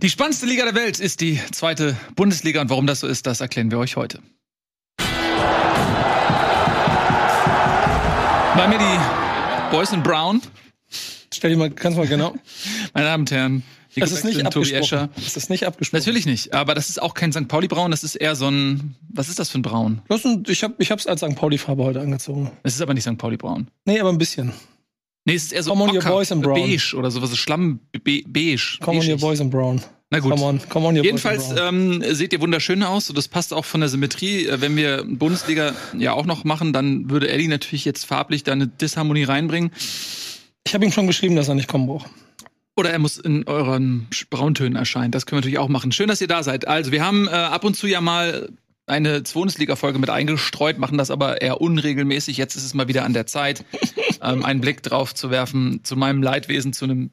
Die spannendste Liga der Welt ist die zweite Bundesliga und warum das so ist, das erklären wir euch heute. Bei mir die Boys in Brown. Stell dir mal, kannst du mal genau. Meine Damen und Herren, die Das ist nicht abgesprochen. Escher. Das ist nicht abgesprochen. Natürlich nicht, aber das ist auch kein St. Pauli Braun, das ist eher so ein, was ist das für ein Braun? Ich habe ich hab's als St. Pauli-Farbe heute angezogen. Es ist aber nicht St. Pauli Braun. Nee, aber ein bisschen. Nee, es ist eher so Come on, your boys in brown. beige oder sowas, so Schlamm be beige. Come on, your Beige. boys in brown. Na gut. Come on, come on, your Jedenfalls boys in brown. ähm, seht ihr wunderschön aus und das passt auch von der Symmetrie. Äh, Wenn wir Bundesliga ja auch noch machen, dann würde Eddie natürlich jetzt farblich da eine Disharmonie reinbringen. Ich habe ihm schon geschrieben, dass er nicht kommen braucht. Oder er muss in euren Brauntönen erscheinen. Das können wir natürlich auch machen. Schön, dass ihr da seid. Also, wir haben äh, ab und zu ja mal eine Bundesliga-Folge mit eingestreut, machen das aber eher unregelmäßig. Jetzt ist es mal wieder an der Zeit, ähm, einen Blick drauf zu werfen, zu meinem Leidwesen, zu einem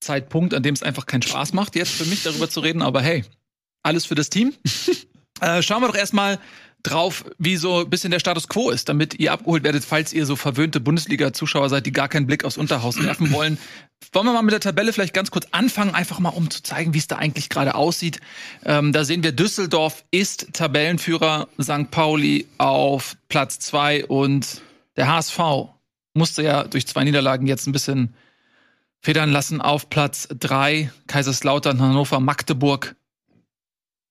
Zeitpunkt, an dem es einfach keinen Spaß macht, jetzt für mich darüber zu reden. Aber hey, alles für das Team. äh, schauen wir doch erstmal drauf, wie so ein bisschen der Status quo ist, damit ihr abgeholt werdet, falls ihr so verwöhnte Bundesliga-Zuschauer seid, die gar keinen Blick aufs Unterhaus werfen wollen. Wollen wir mal mit der Tabelle vielleicht ganz kurz anfangen, einfach mal um zu zeigen, wie es da eigentlich gerade aussieht. Ähm, da sehen wir, Düsseldorf ist Tabellenführer, St. Pauli auf Platz zwei und der HSV musste ja durch zwei Niederlagen jetzt ein bisschen federn lassen auf Platz drei. Kaiserslautern, Hannover, Magdeburg,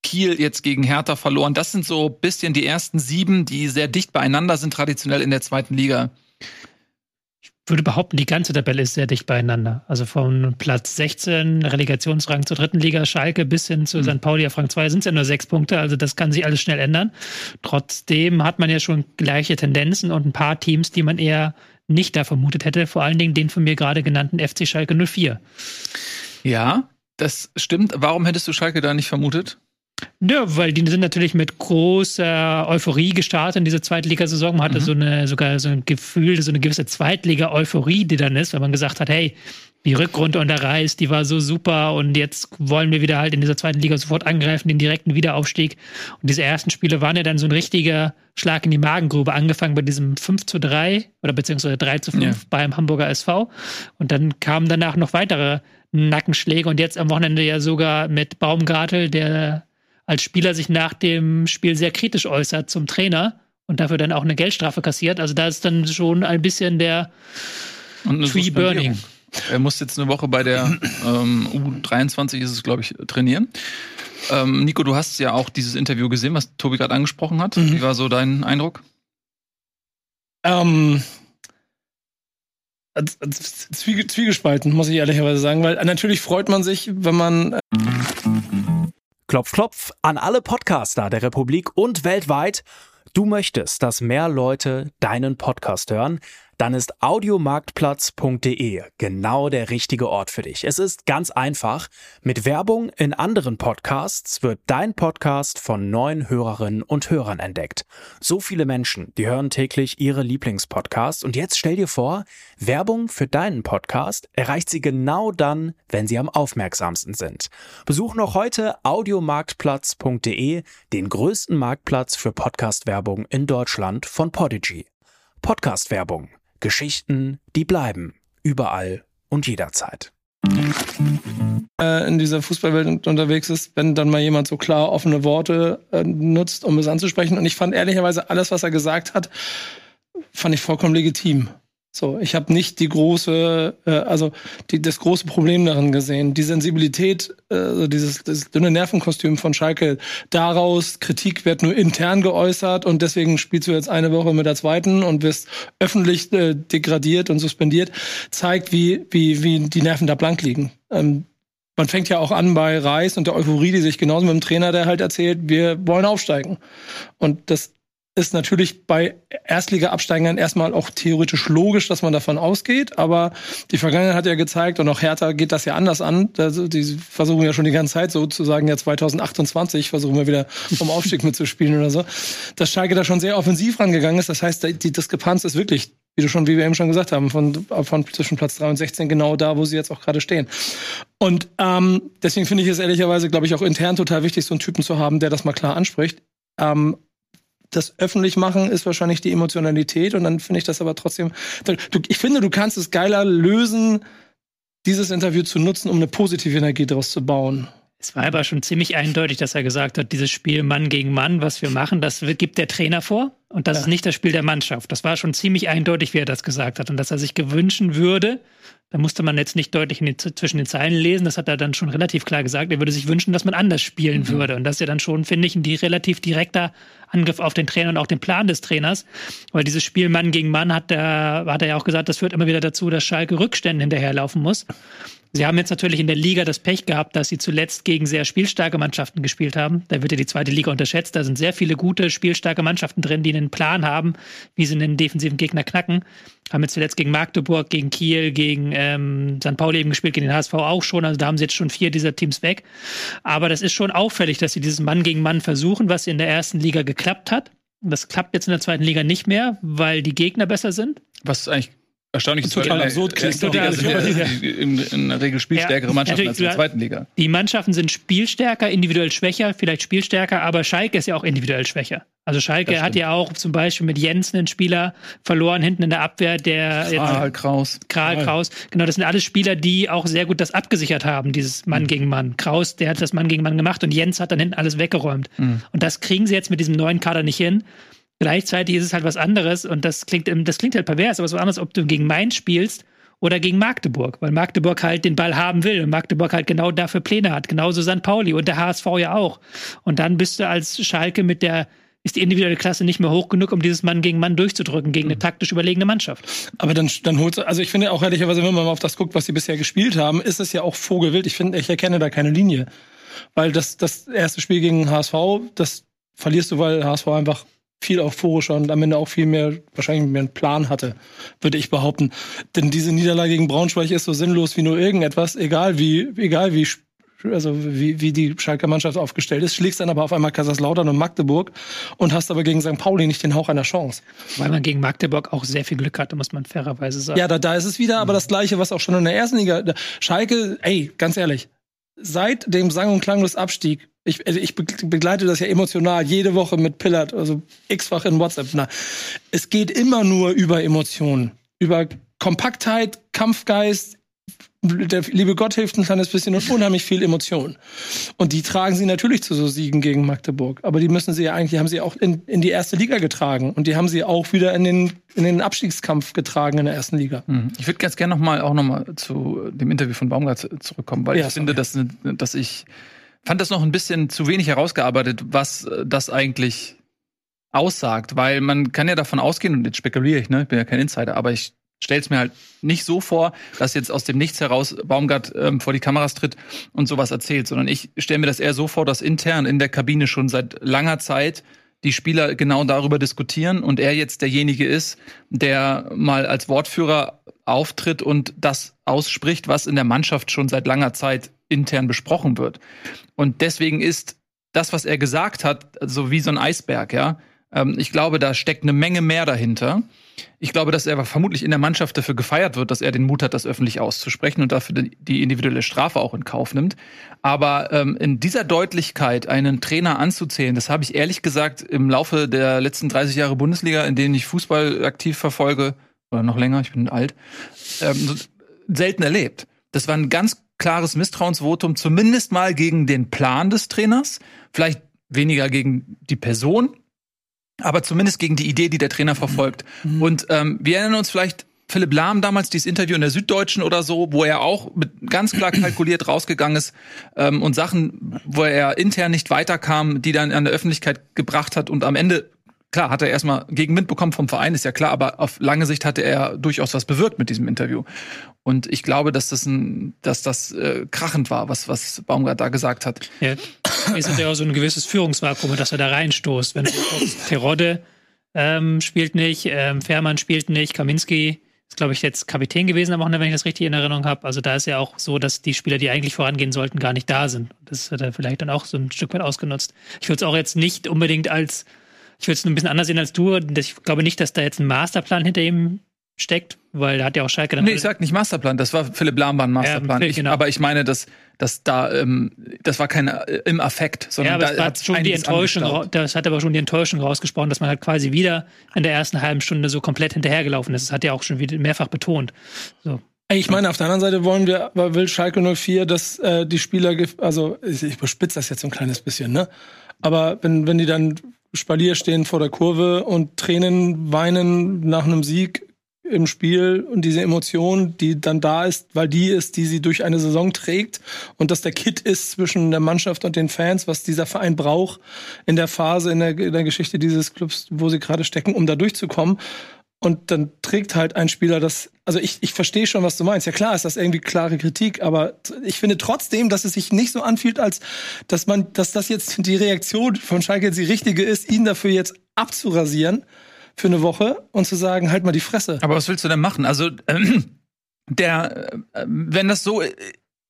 Kiel jetzt gegen Hertha verloren. Das sind so ein bisschen die ersten sieben, die sehr dicht beieinander sind, traditionell in der zweiten Liga. würde behaupten, die ganze Tabelle ist sehr dicht beieinander. Also von Platz 16, Relegationsrang zur dritten Liga, Schalke bis hin zu St. Pauli auf Rang 2 sind es ja nur sechs Punkte. Also das kann sich alles schnell ändern. Trotzdem hat man ja schon gleiche Tendenzen und ein paar Teams, die man eher nicht da vermutet hätte. Vor allen Dingen den von mir gerade genannten FC Schalke 04. Ja, das stimmt. Warum hättest du Schalke da nicht vermutet? Ja, weil die sind natürlich mit großer Euphorie gestartet in diese Zweitligasaison. Man hatte Mhm. so eine, sogar so ein Gefühl, so eine gewisse Zweitliga-Euphorie, die dann ist, weil man gesagt hat, hey, die Rückrunde unter Reis, die war so super und jetzt wollen wir wieder halt in dieser zweiten Liga sofort angreifen, den direkten Wiederaufstieg. Und diese ersten Spiele waren ja dann so ein richtiger Schlag in die Magengrube, angefangen bei diesem 5 zu 3 oder beziehungsweise 3 zu 5 Ja. beim Hamburger SV. Und dann kamen danach noch weitere Nackenschläge und jetzt am Wochenende ja sogar mit Baumgartel, der als Spieler sich nach dem Spiel sehr kritisch äußert zum Trainer und dafür dann auch eine Geldstrafe kassiert. Also da ist dann schon ein bisschen der Tree Suspendierung. Burning. Er muss jetzt eine Woche bei der ähm, U23 ist es, glaube ich, trainieren. Ähm, Nico, du hast ja auch dieses Interview gesehen, was Tobi gerade angesprochen hat. Mhm. Wie war so dein Eindruck? Ähm, äh, zwiege, zwiegespalten, muss ich ehrlicherweise sagen, weil natürlich freut man sich, wenn man äh, Klopf, klopf an alle Podcaster der Republik und weltweit. Du möchtest, dass mehr Leute deinen Podcast hören? Dann ist audiomarktplatz.de genau der richtige Ort für dich. Es ist ganz einfach. Mit Werbung in anderen Podcasts wird dein Podcast von neuen Hörerinnen und Hörern entdeckt. So viele Menschen, die hören täglich ihre Lieblingspodcasts und jetzt stell dir vor, Werbung für deinen Podcast erreicht sie genau dann, wenn sie am aufmerksamsten sind. Besuch noch heute audiomarktplatz.de, den größten Marktplatz für Podcast-Werbung in Deutschland von Podigy. Podcast-Werbung. Geschichten, die bleiben. Überall und jederzeit. äh, in dieser Fußballwelt un- unterwegs ist, wenn dann mal jemand so klar offene Worte äh, nutzt, um es anzusprechen. Und ich fand ehrlicherweise alles, was er gesagt hat, fand ich vollkommen legitim. So, ich habe nicht die große, äh, also die, das große Problem darin gesehen. Die Sensibilität, äh, also dieses, das dünne Nervenkostüm von Schalke, daraus Kritik wird nur intern geäußert und deswegen spielst du jetzt eine Woche mit der zweiten und wirst öffentlich äh, degradiert und suspendiert, zeigt, wie, wie, wie die Nerven da blank liegen. Ähm, man fängt ja auch an bei Reis und der Euphorie, die sich genauso mit dem Trainer, der halt erzählt, wir wollen aufsteigen. Und das ist natürlich bei Erstliga-Absteigern erstmal auch theoretisch logisch, dass man davon ausgeht, aber die Vergangenheit hat ja gezeigt und auch Hertha geht das ja anders an. Also die versuchen ja schon die ganze Zeit sozusagen ja 2028 versuchen wir wieder um Aufstieg mitzuspielen oder so. Dass Schalke da schon sehr offensiv rangegangen ist, das heißt, die Diskrepanz ist wirklich wie du schon, wie wir eben schon gesagt haben, von, von zwischen Platz 3 und 16 genau da, wo sie jetzt auch gerade stehen. Und ähm, deswegen finde ich es ehrlicherweise, glaube ich, auch intern total wichtig, so einen Typen zu haben, der das mal klar anspricht. Ähm, das öffentlich machen ist wahrscheinlich die Emotionalität und dann finde ich das aber trotzdem. Du, ich finde, du kannst es geiler lösen, dieses Interview zu nutzen, um eine positive Energie daraus zu bauen. Es war aber schon ziemlich eindeutig, dass er gesagt hat, dieses Spiel Mann gegen Mann, was wir machen, das gibt der Trainer vor und das ja. ist nicht das Spiel der Mannschaft. Das war schon ziemlich eindeutig, wie er das gesagt hat und dass er sich gewünschen würde, da musste man jetzt nicht deutlich den, zwischen den Zeilen lesen, das hat er dann schon relativ klar gesagt, er würde sich wünschen, dass man anders spielen mhm. würde und das ist ja dann schon, finde ich, ein relativ direkter Angriff auf den Trainer und auch den Plan des Trainers, weil dieses Spiel Mann gegen Mann hat, der, hat er ja auch gesagt, das führt immer wieder dazu, dass Schalke Rückstände hinterherlaufen muss. Sie haben jetzt natürlich in der Liga das Pech gehabt, dass sie zuletzt gegen sehr spielstarke Mannschaften gespielt haben. Da wird ja die zweite Liga unterschätzt. Da sind sehr viele gute, spielstarke Mannschaften drin, die einen Plan haben, wie sie einen defensiven Gegner knacken. Haben jetzt zuletzt gegen Magdeburg, gegen Kiel, gegen ähm, St. Pauli eben gespielt, gegen den HSV auch schon. Also da haben sie jetzt schon vier dieser Teams weg. Aber das ist schon auffällig, dass sie dieses Mann gegen Mann versuchen, was in der ersten Liga geklappt hat. Das klappt jetzt in der zweiten Liga nicht mehr, weil die Gegner besser sind. Was eigentlich erstaunlich ist, total absurd klingt. Total in, in, der Regel spielstärkere Mannschaften als in der zweiten Liga. Die Mannschaften sind spielstärker, individuell schwächer, vielleicht spielstärker, aber Schalke ist ja auch individuell schwächer. Also Schalke hat ja auch zum Beispiel mit Jens einen Spieler verloren hinten in der Abwehr, der Kral, Kraus. Kral, Kraus. Genau, das sind alles Spieler, die auch sehr gut das abgesichert haben, dieses Mann mhm. gegen Mann. Kraus, der hat das Mann gegen Mann gemacht und Jens hat dann hinten alles weggeräumt. Mhm. Und das kriegen sie jetzt mit diesem neuen Kader nicht hin. Gleichzeitig ist es halt was anderes und das klingt, das klingt halt pervers, aber es ist was anderes, ob du gegen Mainz spielst oder gegen Magdeburg, weil Magdeburg halt den Ball haben will und Magdeburg halt genau dafür Pläne hat. Genauso St. Pauli und der HSV ja auch. Und dann bist du als Schalke mit der ist die individuelle Klasse nicht mehr hoch genug, um dieses Mann gegen Mann durchzudrücken, gegen eine mhm. taktisch überlegene Mannschaft. Aber dann, dann holst du, also ich finde auch ehrlicherweise, wenn man mal auf das guckt, was sie bisher gespielt haben, ist es ja auch Vogelwild. Ich finde, ich erkenne da keine Linie. Weil das, das erste Spiel gegen HSV, das verlierst du, weil HSV einfach viel euphorischer und am Ende auch viel mehr, wahrscheinlich mehr einen Plan hatte, würde ich behaupten. Denn diese Niederlage gegen Braunschweig ist so sinnlos wie nur irgendetwas, egal wie, egal wie, also wie, wie die Schalker Mannschaft aufgestellt ist, schlägst dann aber auf einmal Kaiserslautern und Magdeburg und hast aber gegen St. Pauli nicht den Hauch einer Chance. Weil man gegen Magdeburg auch sehr viel Glück hatte, muss man fairerweise sagen. Ja, da, da ist es wieder, aber das Gleiche, was auch schon in der ersten Liga, Schalke, ey, ganz ehrlich, seit dem sang- und klanglos Abstieg ich, also ich begleite das ja emotional jede Woche mit Pillard, also x-fach in WhatsApp. Na, es geht immer nur über Emotionen, über Kompaktheit, Kampfgeist. Der liebe Gott hilft ein kleines bisschen und unheimlich viel Emotion. Und die tragen sie natürlich zu so Siegen gegen Magdeburg. Aber die müssen sie ja eigentlich, die haben sie auch in, in die erste Liga getragen. Und die haben sie auch wieder in den, in den Abstiegskampf getragen in der ersten Liga. Mhm. Ich würde ganz gerne noch mal, auch noch mal zu dem Interview von Baumgart zurückkommen, weil ja, ich finde, dass, dass ich fand das noch ein bisschen zu wenig herausgearbeitet, was das eigentlich aussagt, weil man kann ja davon ausgehen, und jetzt spekuliere ich, ne, ich bin ja kein Insider, aber ich stelle es mir halt nicht so vor, dass jetzt aus dem Nichts heraus Baumgart ähm, vor die Kameras tritt und sowas erzählt, sondern ich stelle mir das eher so vor, dass intern in der Kabine schon seit langer Zeit die Spieler genau darüber diskutieren und er jetzt derjenige ist, der mal als Wortführer auftritt und das ausspricht, was in der Mannschaft schon seit langer Zeit intern besprochen wird. Und deswegen ist das, was er gesagt hat, so wie so ein Eisberg, ja. Ähm, ich glaube, da steckt eine Menge mehr dahinter. Ich glaube, dass er vermutlich in der Mannschaft dafür gefeiert wird, dass er den Mut hat, das öffentlich auszusprechen und dafür die individuelle Strafe auch in Kauf nimmt. Aber ähm, in dieser Deutlichkeit einen Trainer anzuzählen, das habe ich ehrlich gesagt im Laufe der letzten 30 Jahre Bundesliga, in denen ich Fußball aktiv verfolge, oder noch länger, ich bin alt, ähm, selten erlebt. Das war ein ganz klares Misstrauensvotum, zumindest mal gegen den Plan des Trainers, vielleicht weniger gegen die Person, aber zumindest gegen die Idee, die der Trainer verfolgt. Mhm. Und ähm, wir erinnern uns vielleicht Philipp Lahm damals dieses Interview in der Süddeutschen oder so, wo er auch mit ganz klar kalkuliert rausgegangen ist ähm, und Sachen, wo er intern nicht weiterkam, die dann an der Öffentlichkeit gebracht hat und am Ende klar, hat er erstmal Gegenwind bekommen vom Verein, ist ja klar, aber auf lange Sicht hatte er durchaus was bewirkt mit diesem Interview. Und ich glaube, dass das ein, dass das äh, krachend war, was, was Baumgart da gesagt hat. Ja, es ist ja auch so ein gewisses Führungsvakuum, dass er da reinstoßt. Wenn du guckst, Terodde ähm, spielt nicht, ähm, Fährmann spielt nicht, Kaminski ist, glaube ich, jetzt Kapitän gewesen am Wochenende, wenn ich das richtig in Erinnerung habe. Also da ist ja auch so, dass die Spieler, die eigentlich vorangehen sollten, gar nicht da sind. Das hat er vielleicht dann auch so ein Stück weit ausgenutzt. Ich würde es auch jetzt nicht unbedingt als ich würde es ein bisschen anders sehen als du. Ich glaube nicht, dass da jetzt ein Masterplan hinter ihm steckt, weil da hat ja auch Schalke dann. Nee, ich sag nicht Masterplan, das war Philipp Lahm war ein Masterplan. Ja, ich, genau. aber ich meine, dass, dass da, ähm, das war kein äh, im Affekt, sondern ja, aber da hat schon die Enttäuschung, das hat aber schon die Enttäuschung rausgesprochen, dass man halt quasi wieder in der ersten halben Stunde so komplett hinterhergelaufen ist. Das hat ja auch schon wieder mehrfach betont. So. Ich meine, auf der anderen Seite wollen wir, will Schalke 04, dass äh, die Spieler, also ich, ich überspitze das jetzt so ein kleines bisschen, ne? Aber wenn, wenn die dann Spalier stehen vor der Kurve und Tränen weinen nach einem Sieg im Spiel und diese Emotion, die dann da ist, weil die ist, die sie durch eine Saison trägt und dass der Kit ist zwischen der Mannschaft und den Fans, was dieser Verein braucht in der Phase, in der, in der Geschichte dieses Clubs, wo sie gerade stecken, um da durchzukommen. Und dann trägt halt ein Spieler das, also ich, ich verstehe schon, was du meinst. Ja klar ist das irgendwie klare Kritik, aber ich finde trotzdem, dass es sich nicht so anfühlt, als dass man, dass das jetzt die Reaktion von Schalke die richtige ist, ihn dafür jetzt abzurasieren für eine Woche und zu sagen, halt mal die Fresse. Aber was willst du denn machen? Also, ähm, der, äh, wenn das so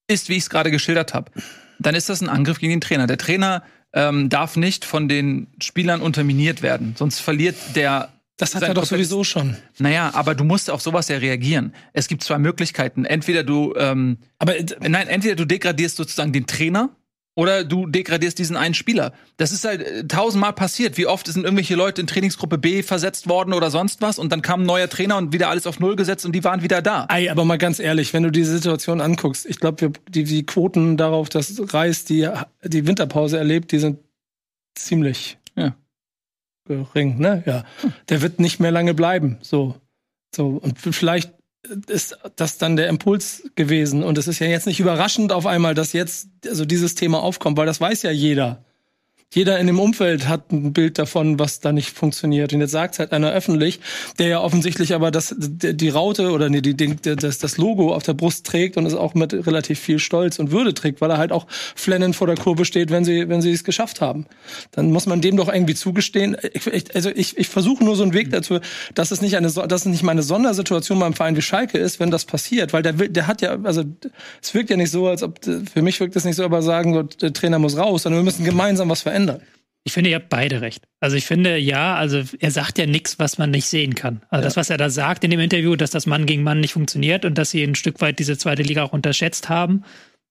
ist, wie ich es gerade geschildert habe, dann ist das ein Angriff gegen den Trainer. Der Trainer ähm, darf nicht von den Spielern unterminiert werden, sonst verliert der das hat er doch sowieso schon. Naja, aber du musst auf sowas ja reagieren. Es gibt zwei Möglichkeiten. Entweder du, ähm, aber äh, nein, entweder du degradierst sozusagen den Trainer oder du degradierst diesen einen Spieler. Das ist halt äh, tausendmal passiert. Wie oft sind irgendwelche Leute in Trainingsgruppe B versetzt worden oder sonst was und dann kam ein neuer Trainer und wieder alles auf Null gesetzt und die waren wieder da. Ey, aber mal ganz ehrlich, wenn du diese Situation anguckst, ich glaube, die, die Quoten darauf, dass Reis die, die Winterpause erlebt, die sind ziemlich ja gering, ne? Ja. Der wird nicht mehr lange bleiben. So. So. Und vielleicht ist das dann der Impuls gewesen. Und es ist ja jetzt nicht überraschend auf einmal, dass jetzt also dieses Thema aufkommt, weil das weiß ja jeder jeder in dem Umfeld hat ein Bild davon, was da nicht funktioniert. Und jetzt sagt halt einer öffentlich, der ja offensichtlich aber das, die Raute oder nee, die, die, das, das Logo auf der Brust trägt und es auch mit relativ viel Stolz und Würde trägt, weil er halt auch flennend vor der Kurve steht, wenn sie, wenn sie es geschafft haben. Dann muss man dem doch irgendwie zugestehen. Ich, also ich, ich versuche nur so einen Weg dazu, dass es nicht eine, dass es nicht meine Sondersituation beim Verein wie Schalke ist, wenn das passiert, weil der der hat ja, also es wirkt ja nicht so, als ob für mich wirkt es nicht so, aber sagen, der Trainer muss raus, sondern wir müssen gemeinsam was verändern ändern. Ich finde, ihr habt beide recht. Also ich finde, ja, also er sagt ja nichts, was man nicht sehen kann. Also ja. das, was er da sagt in dem Interview, dass das Mann gegen Mann nicht funktioniert und dass sie ein Stück weit diese zweite Liga auch unterschätzt haben,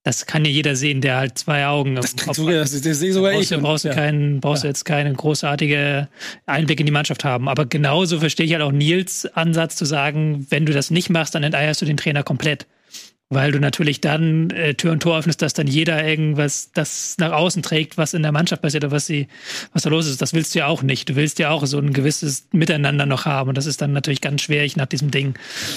das kann ja jeder sehen, der halt zwei Augen das auf, sogar, das, das sehe sogar brauchst, ich. Brauchst, ja. keinen, brauchst ja. jetzt keinen großartige Einblick in die Mannschaft haben. Aber genauso verstehe ich halt auch Nils Ansatz zu sagen, wenn du das nicht machst, dann enteierst du den Trainer komplett weil du natürlich dann äh, Tür und Tor öffnest, dass dann jeder irgendwas das nach außen trägt, was in der Mannschaft passiert oder was sie, was da los ist. Das willst du ja auch nicht. Du willst ja auch so ein gewisses Miteinander noch haben und das ist dann natürlich ganz schwierig nach diesem Ding.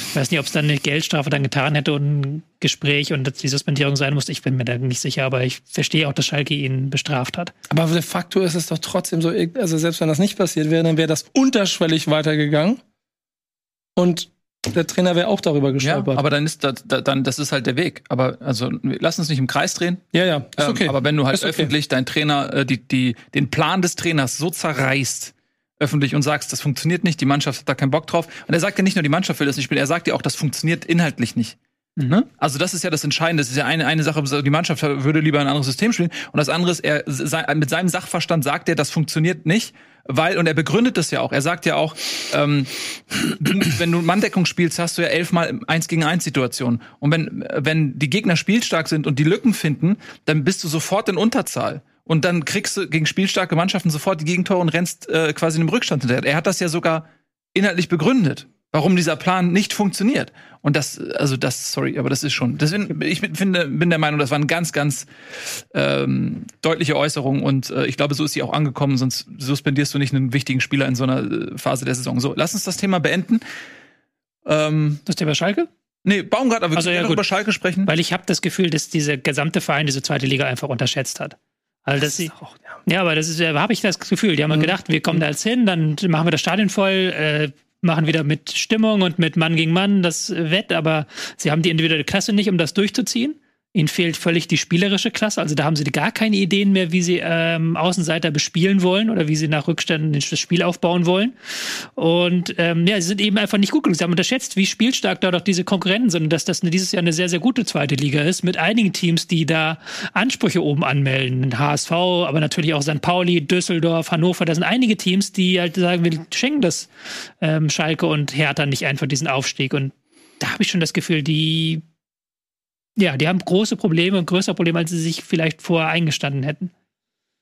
Ich weiß nicht, ob es dann eine Geldstrafe dann getan hätte und ein Gespräch und die Suspendierung sein musste. Ich bin mir da nicht sicher, aber ich verstehe auch, dass Schalke ihn bestraft hat. Aber de facto ist es doch trotzdem so, also selbst wenn das nicht passiert wäre, dann wäre das unterschwellig weitergegangen. Und der Trainer wäre auch darüber gestolpert. Ja, aber dann ist das, dann, das ist halt der Weg. Aber also lass uns nicht im Kreis drehen. Ja, ja, ist ähm, okay. Ähm, aber wenn du halt okay. öffentlich deinen Trainer, äh, die, die, den Plan des Trainers so zerreißt, öffentlich und sagst, das funktioniert nicht, die Mannschaft hat da keinen Bock drauf. Und er sagt ja nicht nur, die Mannschaft will das nicht spielen, er sagt ja auch, das funktioniert inhaltlich nicht. Mhm. Also das ist ja das Entscheidende. Das ist ja eine, eine Sache, die Mannschaft würde lieber ein anderes System spielen. Und das andere ist, er mit seinem Sachverstand sagt er, das funktioniert nicht weil, und er begründet das ja auch, er sagt ja auch, ähm, wenn du Manndeckung spielst, hast du ja elfmal eins gegen eins Situationen. Und wenn, wenn die Gegner spielstark sind und die Lücken finden, dann bist du sofort in Unterzahl. Und dann kriegst du gegen spielstarke Mannschaften sofort die Gegentore und rennst äh, quasi in einem Rückstand hinterher. Er hat das ja sogar inhaltlich begründet warum dieser Plan nicht funktioniert. Und das, also das, sorry, aber das ist schon. Deswegen, ich finde, bin der Meinung, das waren ganz, ganz ähm, deutliche Äußerungen und äh, ich glaube, so ist sie auch angekommen, sonst suspendierst du nicht einen wichtigen Spieler in so einer äh, Phase der Saison. So, lass uns das Thema beenden. Ähm, das Thema Schalke? Nee, Baumgart, aber wir also, ja, über Schalke sprechen. Weil ich habe das Gefühl, dass dieser gesamte Verein diese zweite Liga einfach unterschätzt hat. Also, dass sie, auch, ja. ja. aber das ist, habe ich das Gefühl. Die haben mhm. gedacht, wir kommen da jetzt hin, dann machen wir das Stadion voll, äh, machen wieder mit Stimmung und mit Mann gegen Mann das Wett, aber sie haben die individuelle Klasse nicht, um das durchzuziehen. Ihnen fehlt völlig die spielerische Klasse. Also da haben sie gar keine Ideen mehr, wie sie ähm, Außenseiter bespielen wollen oder wie sie nach Rückständen das Spiel aufbauen wollen. Und ähm, ja, sie sind eben einfach nicht gut genug. Sie haben unterschätzt, wie spielstark dort auch diese Konkurrenten sind und dass das dieses Jahr eine sehr, sehr gute zweite Liga ist mit einigen Teams, die da Ansprüche oben anmelden. HSV, aber natürlich auch St. Pauli, Düsseldorf, Hannover. Da sind einige Teams, die halt sagen, wir schenken das ähm, Schalke und Hertha nicht einfach diesen Aufstieg. Und da habe ich schon das Gefühl, die ja, die haben große Probleme, größere Probleme, als sie sich vielleicht vorher eingestanden hätten.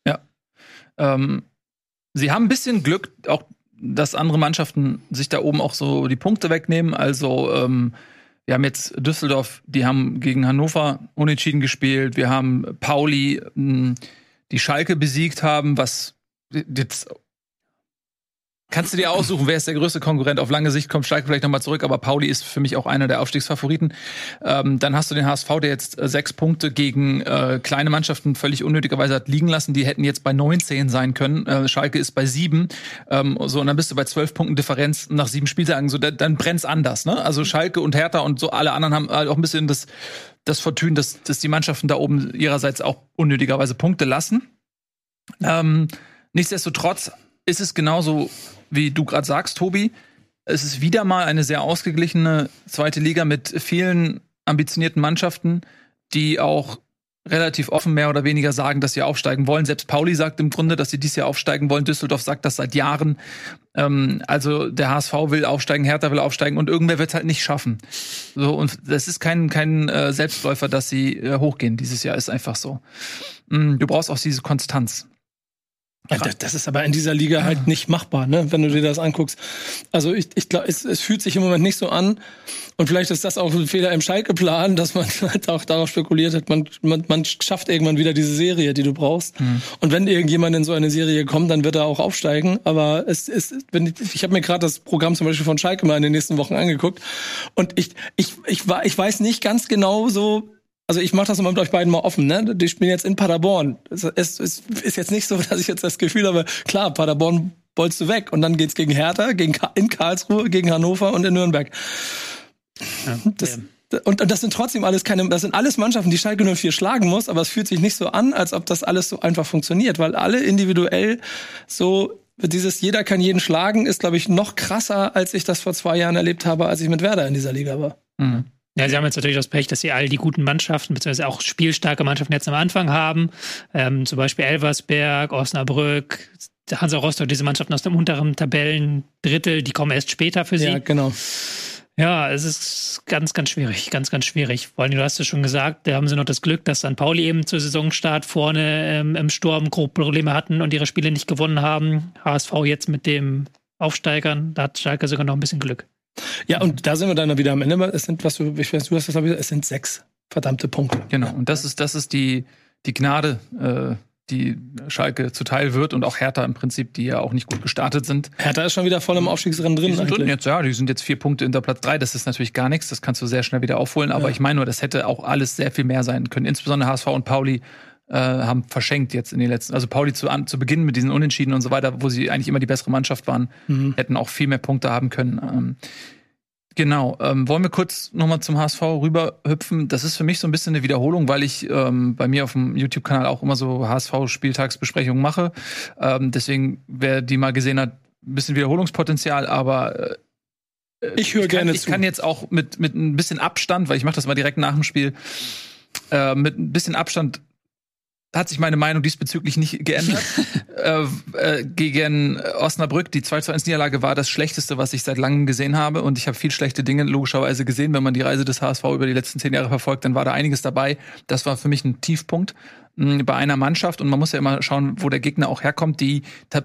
Ja. Ähm, sie haben ein bisschen Glück, auch dass andere Mannschaften sich da oben auch so die Punkte wegnehmen. Also ähm, Wir haben jetzt Düsseldorf, die haben gegen Hannover unentschieden gespielt. Wir haben Pauli, mh, die Schalke besiegt haben, was jetzt Kannst du dir aussuchen, wer ist der größte Konkurrent? Auf lange Sicht kommt Schalke vielleicht nochmal zurück, aber Pauli ist für mich auch einer der Aufstiegsfavoriten. Ähm, dann hast du den HSV, der jetzt äh, sechs Punkte gegen äh, kleine Mannschaften völlig unnötigerweise hat liegen lassen. Die hätten jetzt bei 19 sein können. Äh, Schalke ist bei sieben. Ähm, so, und dann bist du bei zwölf Punkten Differenz nach sieben Spieltagen. So, da, dann brennt's anders. Ne? Also Schalke und Hertha und so alle anderen haben halt auch ein bisschen das, das Fortune, dass, dass die Mannschaften da oben ihrerseits auch unnötigerweise Punkte lassen. Ähm, nichtsdestotrotz ist es genauso wie du gerade sagst, Tobi, es ist wieder mal eine sehr ausgeglichene zweite Liga mit vielen ambitionierten Mannschaften, die auch relativ offen mehr oder weniger sagen, dass sie aufsteigen wollen. Selbst Pauli sagt im Grunde, dass sie dieses Jahr aufsteigen wollen. Düsseldorf sagt das seit Jahren. Ähm, also der HSV will aufsteigen, Hertha will aufsteigen und irgendwer wird es halt nicht schaffen. So und das ist kein kein äh, Selbstläufer, dass sie äh, hochgehen. Dieses Jahr ist einfach so. Mm, du brauchst auch diese Konstanz. Das, das ist aber in dieser Liga halt nicht machbar, ne? wenn du dir das anguckst. Also ich, ich glaube, es, es fühlt sich im Moment nicht so an. Und vielleicht ist das auch ein Fehler im Schalke-Plan, dass man halt auch darauf spekuliert hat, man, man, man schafft irgendwann wieder diese Serie, die du brauchst. Mhm. Und wenn irgendjemand in so eine Serie kommt, dann wird er auch aufsteigen. Aber es ist, wenn ich, ich habe mir gerade das Programm zum Beispiel von Schalke mal in den nächsten Wochen angeguckt. Und ich, ich, ich, ich weiß nicht ganz genau so, also ich mache das immer mit euch beiden mal offen, ne? Die spielen jetzt in Paderborn. Es, es, es ist jetzt nicht so, dass ich jetzt das Gefühl habe, klar, Paderborn wolltest du weg und dann geht's gegen Hertha, gegen in Karlsruhe, gegen Hannover und in Nürnberg. Ja, das, und, und das sind trotzdem alles keine, das sind alles Mannschaften, die Schalke 04 schlagen muss, aber es fühlt sich nicht so an, als ob das alles so einfach funktioniert, weil alle individuell so dieses jeder kann jeden schlagen ist, glaube ich, noch krasser, als ich das vor zwei Jahren erlebt habe, als ich mit Werder in dieser Liga war. Mhm. Ja, sie haben jetzt natürlich das Pech, dass sie all die guten Mannschaften, beziehungsweise auch spielstarke Mannschaften jetzt am Anfang haben. Ähm, zum Beispiel Elversberg, Osnabrück, Hansa Rostock, diese Mannschaften aus dem unteren Tabellendrittel, die kommen erst später für sie. Ja, genau. Ja, es ist ganz, ganz schwierig, ganz, ganz schwierig. Vor allem, du hast es schon gesagt, da haben sie noch das Glück, dass St. Pauli eben zur Saisonstart vorne ähm, im Sturm grob Probleme hatten und ihre Spiele nicht gewonnen haben. HSV jetzt mit dem Aufsteigern, da hat Schalke sogar noch ein bisschen Glück. Ja, und da sind wir dann wieder am Ende. Es sind, was du, ich weiß, du hast das, es sind sechs verdammte Punkte. Genau. Und das ist, das ist die, die Gnade, äh, die Schalke zuteil wird und auch Hertha im Prinzip, die ja auch nicht gut gestartet sind. Hertha ist schon wieder voll im Aufstiegsrennen drin. Die sind drin jetzt, ja, die sind jetzt vier Punkte in der Platz drei. Das ist natürlich gar nichts. Das kannst du sehr schnell wieder aufholen. Aber ja. ich meine nur, das hätte auch alles sehr viel mehr sein können. Insbesondere HSV und Pauli äh, haben verschenkt jetzt in den letzten. Also Pauli zu, an, zu Beginn mit diesen Unentschieden und so weiter, wo sie eigentlich immer die bessere Mannschaft waren, mhm. hätten auch viel mehr Punkte haben können. Ähm, Genau. Ähm, wollen wir kurz nochmal zum HSV rüberhüpfen? Das ist für mich so ein bisschen eine Wiederholung, weil ich ähm, bei mir auf dem YouTube-Kanal auch immer so HSV-Spieltagsbesprechungen mache. Ähm, deswegen, wer die mal gesehen hat, ein bisschen Wiederholungspotenzial, aber äh, ich höre gerne ich zu. Ich kann jetzt auch mit, mit ein bisschen Abstand, weil ich mache das mal direkt nach dem Spiel, äh, mit ein bisschen Abstand hat sich meine Meinung diesbezüglich nicht geändert. äh, äh, gegen Osnabrück, die 2 zu 1 Niederlage war das schlechteste, was ich seit langem gesehen habe. Und ich habe viel schlechte Dinge logischerweise gesehen. Wenn man die Reise des HSV über die letzten zehn Jahre verfolgt, dann war da einiges dabei. Das war für mich ein Tiefpunkt mh, hm, bei einer Mannschaft. Und man muss ja immer schauen, wo der Gegner auch herkommt, die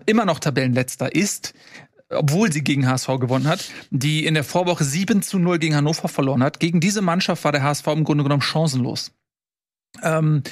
immer noch Tabellenletzter ist obwohl sie gegen HSV gewonnen hat, die in der Vorwoche 7 zu 0 gegen Hannover verloren hat. Gegen diese Mannschaft war der HSV im Grunde genommen chancenlos. Ähm,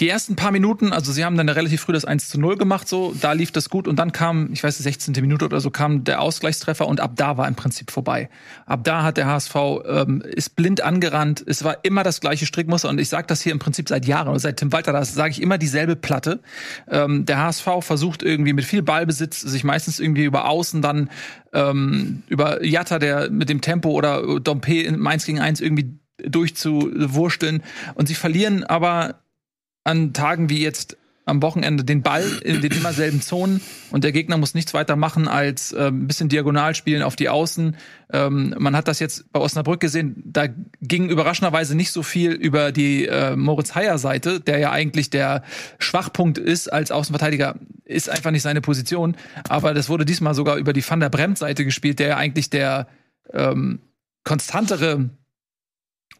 die ersten paar Minuten, also sie haben dann relativ früh das 1 zu 0 gemacht, so, da lief das gut und dann kam, ich weiß, die 16. Minute oder so, kam der Ausgleichstreffer und ab da war im Prinzip vorbei. Ab da hat der HSV, ähm, ist blind angerannt, es war immer das gleiche Strickmuster und ich sage das hier im Prinzip seit Jahren, seit Tim Walter, da sage ich immer dieselbe Platte. Ähm, der HSV versucht irgendwie mit viel Ballbesitz, sich meistens irgendwie über Außen dann, ähm, über Jatta, der mit dem Tempo oder Dompe in Mainz gegen eins irgendwie durchzuwursteln und sie verlieren aber an Tagen wie jetzt am Wochenende den Ball in den immer selben Zonen und der Gegner muss nichts weiter machen als äh, ein bisschen diagonal spielen auf die Außen. Ähm, man hat das jetzt bei Osnabrück gesehen, da ging überraschenderweise nicht so viel über die äh, Moritz Heyer Seite, der ja eigentlich der Schwachpunkt ist als Außenverteidiger, ist einfach nicht seine Position, aber das wurde diesmal sogar über die Van der Bremt Seite gespielt, der ja eigentlich der ähm, konstantere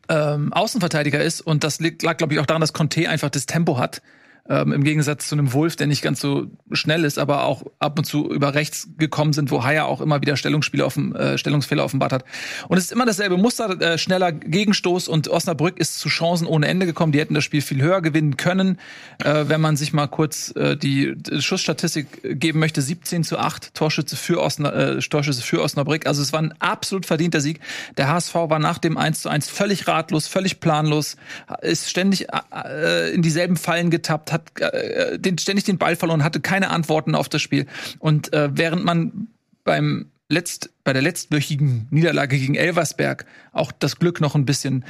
ähm, Außenverteidiger ist und das lag, glaube ich, auch daran, dass Conte einfach das Tempo hat Ähm, Im Gegensatz zu einem Wolf, der nicht ganz so schnell ist, aber auch ab und zu über rechts gekommen sind, wo Haier auch immer wieder Stellungsspiele dem, äh, Stellungsfehler offenbart hat. Und es ist immer dasselbe Muster, äh, schneller Gegenstoß und Osnabrück ist zu Chancen ohne Ende gekommen. Die hätten das Spiel viel höher gewinnen können, äh, wenn man sich mal kurz äh, die Schussstatistik geben möchte. 17 zu 8 Torschütze für, Osna äh, Torschüsse für Osnabrück. Also es war ein absolut verdienter Sieg. Der HSV war nach dem 1 zu 1 völlig ratlos, völlig planlos, ist ständig äh, in dieselben Fallen getappt, hat äh, den, ständig den Ball verloren, hatte keine Antworten auf das Spiel. Und äh, während man beim letzt, bei der letztwöchigen Niederlage gegen Elversberg auch das Glück noch ein bisschen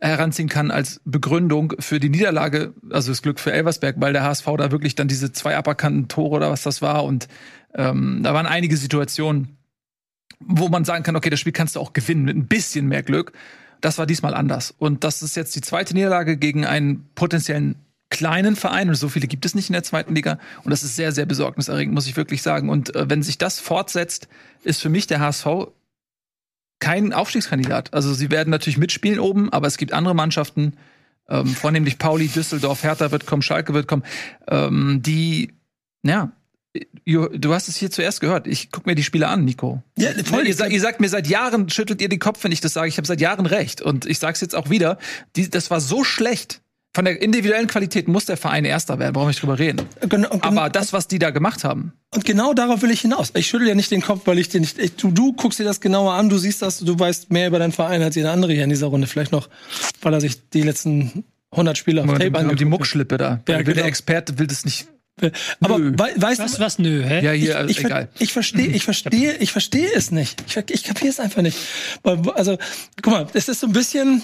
heranziehen kann als Begründung für die Niederlage, also das Glück für Elversberg, weil der HSV da wirklich dann diese zwei aberkannten Tore oder was das war und ähm, da waren einige Situationen, wo man sagen kann, okay, das Spiel kannst du auch gewinnen mit ein bisschen mehr Glück. Das war diesmal anders. Und das ist jetzt die zweite Niederlage gegen einen potenziellen kleinen Verein und so viele gibt es nicht in der zweiten Liga und das ist sehr sehr besorgniserregend muss ich wirklich sagen und äh, wenn sich das fortsetzt ist für mich der HSV kein Aufstiegskandidat also sie werden natürlich mitspielen oben aber es gibt andere Mannschaften ähm, vornehmlich Pauli Düsseldorf Hertha wird kommen Schalke wird kommen ähm, die ja Du hast es hier zuerst gehört. Ich guck mir die Spiele an, Nico. Ja, voll. Ihr, ihr, sagt mir seit Jahren, schüttelt ihr den Kopf, wenn ich das sage. Ich habe seit Jahren recht. Und ich sage es jetzt auch wieder. Die, das war so schlecht. Von der individuellen Qualität muss der Verein Erster werden, brauchen wir nicht drüber reden. Genau, Aber das, was die da gemacht haben. Und genau darauf will ich hinaus. Ich schüttel ja nicht den Kopf, weil ich dir nicht. Ich, du, du guckst dir das genauer an, du siehst das, du weißt mehr über deinen Verein als jeder andere hier in dieser Runde. Vielleicht noch, weil er sich die letzten 100 Spiele auf Tape angeguckt Die Muckschlippe da. Ja, genau. Der Experte will das nicht aber we weißt was, was nö, hä? Ja, hier, ich, ich, egal. Ich verstehe, ich verstehe, ich verstehe es nicht. Ich, ich kapiere es einfach nicht. Also, guck mal, es ist so ein bisschen,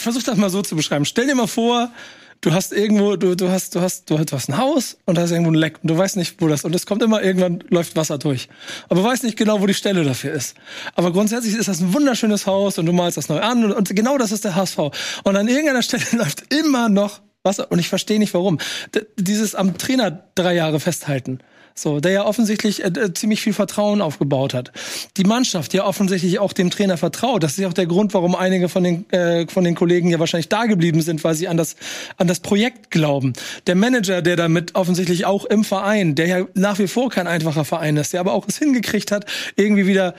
ich versuche das mal so zu beschreiben. Stell dir mal vor, du hast irgendwo, du, du hast, du hast, du hast ein Haus und da ist irgendwo ein Leck und du weißt nicht, wo das und es kommt immer irgendwann läuft Wasser durch. Aber du weißt nicht genau, wo die Stelle dafür ist. Aber grundsätzlich ist das ein wunderschönes Haus und du malst das neu an und, und genau das ist der HSV. Und an irgendeiner Stelle läuft immer noch Wasser und ich verstehe nicht warum. D dieses am Trainer drei Jahre festhalten so, der ja offensichtlich äh, äh, ziemlich viel Vertrauen aufgebaut hat. Die Mannschaft ja offensichtlich auch dem Trainer vertraut. Das ist ja auch der Grund, warum einige von den äh, von den Kollegen ja wahrscheinlich da geblieben sind, weil sie an das an das Projekt glauben. Der Manager, der damit offensichtlich auch im Verein, der ja nach wie vor kein einfacher Verein ist, der aber auch es hingekriegt hat, irgendwie wieder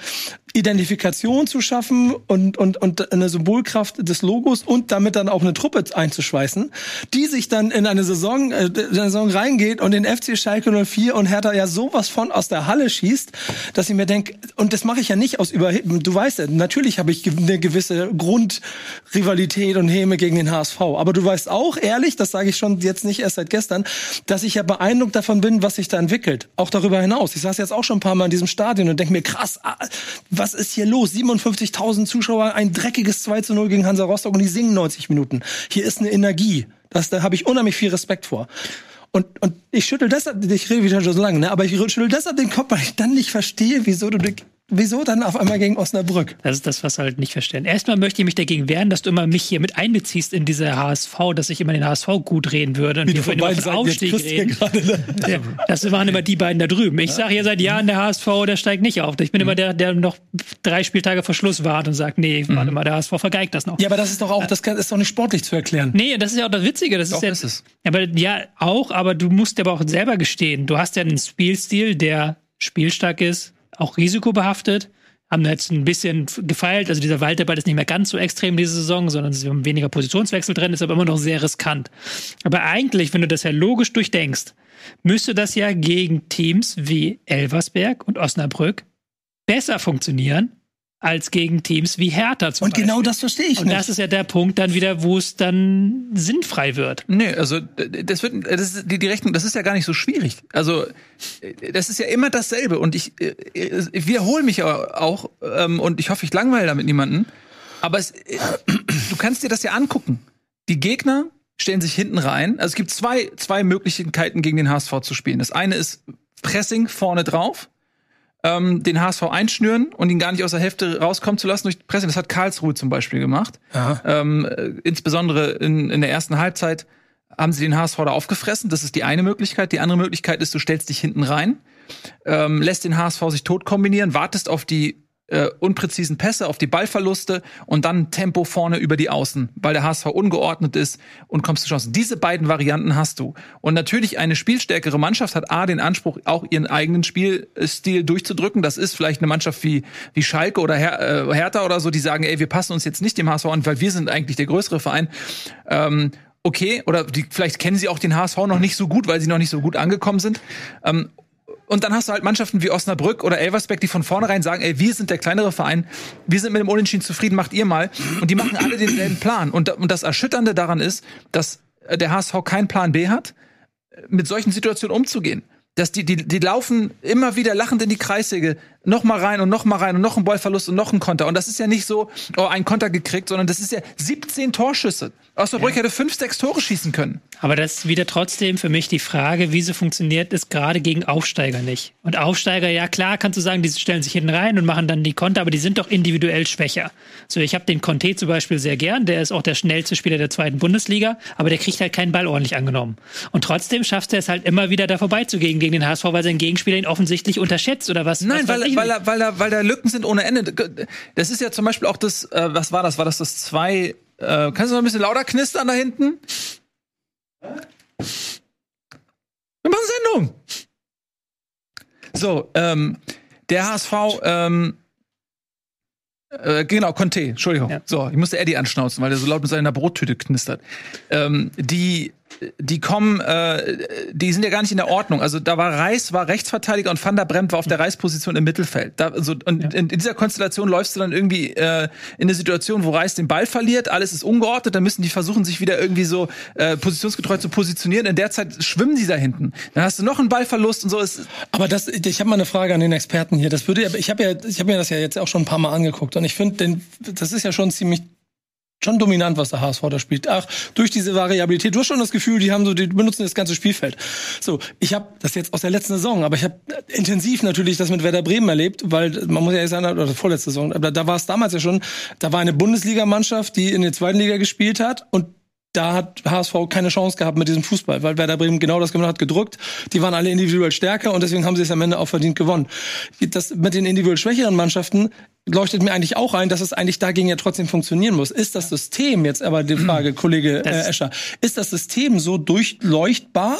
Identifikation zu schaffen und, und, und eine Symbolkraft des Logos und damit dann auch eine Truppe einzuschweißen, die sich dann in eine Saison, äh, in eine Saison reingeht und den FC Schalke 04 und Hertha ja sowas von aus der Halle schießt, dass ich mir denke, und das mache ich ja nicht aus Überheben. Du weißt ja, natürlich habe ich eine gewisse Grundrivalität und Häme gegen den HSV. Aber du weißt auch, ehrlich, das sage ich schon jetzt nicht erst seit gestern, dass ich ja beeindruckt davon bin, was sich da entwickelt. Auch darüber hinaus. Ich saß jetzt auch schon ein paar Mal in diesem Stadion und denke mir, krass, ah, was ist hier los? 57.000 Zuschauer, ein dreckiges 2 zu 0 gegen Hansa Rostock und die singen 90 Minuten. Hier ist eine Energie. Das, da habe ich unheimlich viel Respekt vor. Und, und ich schüttel deshalb, ich rede wieder schon so lange, ne? aber ich schüttel deshalb den Kopf, weil ich dann nicht verstehe, wieso du Wieso dann auf einmal gegen Osnabrück? Das ist das, was halt nicht verstehen. Erstmal möchte ich mich dagegen wehren, dass du immer mich hier mit einbeziehst in diese HSV, dass ich immer den HSV gut reden würde und Wie wir von dem Aufstieg reden. Ja, das waren immer die beiden da drüben. Ich sage hier seit Jahren, der HSV, der steigt nicht auf. Ich bin mhm. immer der, der noch drei Spieltage vor Schluss wartet und sagt, nee, mhm. warte mal, der HSV vergeigt das noch. Ja, aber das ist doch auch, das ist doch nicht sportlich zu erklären. Nee, das ist ja auch das Witzige. Das doch, ist ja, ist es. Aber ja, auch, aber du musst dir aber auch selber gestehen. Du hast ja einen Spielstil, der spielstark ist, auch risikobehaftet haben jetzt ein bisschen gefeilt. Also dieser Waldeball ist nicht mehr ganz so extrem diese Saison, sondern es ist weniger Positionswechsel drin, ist aber immer noch sehr riskant. Aber eigentlich, wenn du das ja logisch durchdenkst, müsste das ja gegen Teams wie Elversberg und Osnabrück besser funktionieren, als gegen Teams wie Hertha zum Und genau Beispiel. genau das verstehe ich Und nicht. das ist ja der Punkt dann wieder, wo es dann sinnfrei wird. Nee, also das wird das ist die, die Rechnung, das ist ja gar nicht so schwierig. Also das ist ja immer dasselbe und ich, ich wiederhole mich auch ähm, und ich hoffe, ich langweile damit niemanden, aber es, du kannst dir das ja angucken. Die Gegner stellen sich hinten rein. Also es gibt zwei zwei Möglichkeiten gegen den HSV zu spielen. Das eine ist Pressing vorne drauf ähm, den HSV einschnüren und ihn gar nicht aus der Hälfte rauskommen zu lassen durch Presse. Das hat Karlsruhe zum Beispiel gemacht. Ähm, äh, insbesondere in, in der ersten Halbzeit haben sie den HSV da aufgefressen. Das ist die eine Möglichkeit. Die andere Möglichkeit ist, du stellst dich hinten rein, ähm, lässt den HSV sich tot kombinieren, wartest auf die äh, unpräzisen Pässe, auf die Ballverluste und dann Tempo vorne über die Außen, weil der HSV ungeordnet ist und kommst zu Chancen. Diese beiden Varianten hast du. Und natürlich eine spielstärkere Mannschaft hat A den Anspruch, auch ihren eigenen Spielstil durchzudrücken. Das ist vielleicht eine Mannschaft wie, wie Schalke oder Her äh, Hertha oder so, die sagen, ey, wir passen uns jetzt nicht dem HSV an, weil wir sind eigentlich der größere Verein. Ähm, okay, oder die, vielleicht kennen sie auch den HSV noch nicht so gut, weil sie noch nicht so gut angekommen sind. Ähm, und dann hast du halt Mannschaften wie Osnabrück oder Elversberg, die von vornherein sagen, ey, wir sind der kleinere Verein, wir sind mit dem Unentschieden zufrieden, macht ihr mal. Und die machen alle denselben Plan. Und, und das Erschütternde daran ist, dass der HSV keinen Plan B hat, mit solchen Situationen umzugehen. Dass die, die, die laufen immer wieder lachend in die Kreissäge, noch mal rein und noch mal rein und noch ein Ballverlust und noch ein Konter. Und das ist ja nicht so, oh, ein Konter gekriegt, sondern das ist ja 17 Torschüsse. Osnabrück ja. hätte fünf, sechs Tore schießen können. Aber das ist wieder trotzdem für mich die Frage, wieso funktioniert es gerade gegen Aufsteiger nicht? Und Aufsteiger, ja klar, kannst du sagen, die stellen sich hinten rein und machen dann die Konter, aber die sind doch individuell schwächer. So, ich habe den Conte zum Beispiel sehr gern, der ist auch der schnellste Spieler der zweiten Bundesliga, aber der kriegt halt keinen Ball ordentlich angenommen. Und trotzdem schafft er es halt immer wieder da vorbeizugehen gegen den HSV, weil sein Gegenspieler ihn offensichtlich unterschätzt oder was? Nein, was weil, weil, weil, da, weil da Lücken sind ohne Ende. Das ist ja zum Beispiel auch das, äh, was war das? War das das zwei? Äh, kannst du noch ein bisschen lauter knistern da hinten? Wir machen Sendung. So, ähm, der HSV, ähm, äh, genau, Conte, Entschuldigung. Ja. So, ich musste Eddie anschnauzen, weil der so laut mit seiner Brottüte knistert. Ähm, die die kommen, äh, die sind ja gar nicht in der Ordnung. Also da war Reis war Rechtsverteidiger und Van der Bremt war auf der Reisposition im Mittelfeld. Da, also, und ja. in, in, dieser Konstellation läufst du dann irgendwie äh, in eine Situation, wo Reis den Ball verliert, alles ist ungeordnet, dann müssen die versuchen, sich wieder irgendwie so äh, positionsgetreu zu positionieren. In der Zeit schwimmen die da hinten. Dann hast du noch einen Ballverlust und so. Ist Aber das, ich habe mal eine Frage an den Experten hier. Das würde, ich habe ja, ich habe mir das ja jetzt auch schon ein paar Mal angeguckt und ich finde, das ist ja schon ziemlich schon dominant, was der HSV da spielt. Ach, durch diese Variabilität. Du hast schon das Gefühl, die haben so, die benutzen das ganze Spielfeld. So, ich habe das jetzt aus der letzten Saison, aber ich habe intensiv natürlich das mit Werder Bremen erlebt, weil man muss ja sagen, oder vorletzte Saison, aber da war es damals ja schon, da war eine Bundesligamannschaft, die in der zweiten Liga gespielt hat und da hat HSV keine Chance gehabt mit diesem Fußball, weil Werder Bremen genau das gemacht hat, gedrückt. Die waren alle individuell stärker und deswegen haben sie es am Ende auch verdient gewonnen. Das mit den individuell schwächeren Mannschaften leuchtet mir eigentlich auch ein, dass es eigentlich dagegen ja trotzdem funktionieren muss. Ist das System jetzt aber die Frage, Kollege äh, Escher, ist das System so durchleuchtbar?